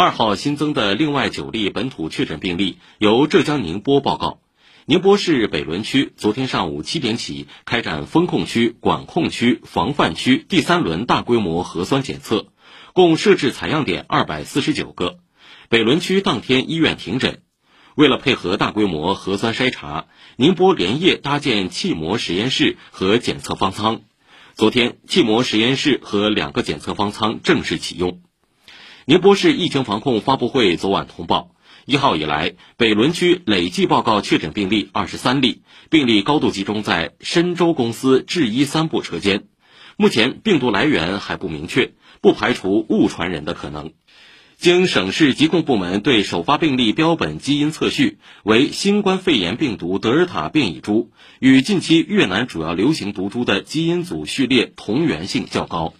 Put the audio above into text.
二号新增的另外九例本土确诊病例由浙江宁波报告。宁波市北仑区昨天上午七点起开展风控区、管控区、防范区第三轮大规模核酸检测，共设置采样点二百四十九个。北仑区当天医院停诊。为了配合大规模核酸筛查，宁波连夜搭建气膜实验室和检测方舱。昨天，气膜实验室和两个检测方舱正式启用。宁波市疫情防控发布会昨晚通报，一号以来，北仑区累计报告确诊病例二十三例，病例高度集中在深州公司制衣三部车间。目前病毒来源还不明确，不排除误传人的可能。经省市疾控部门对首发病例标本基因测序，为新冠肺炎病毒德尔塔变异株，与近期越南主要流行毒株的基因组序列同源性较高。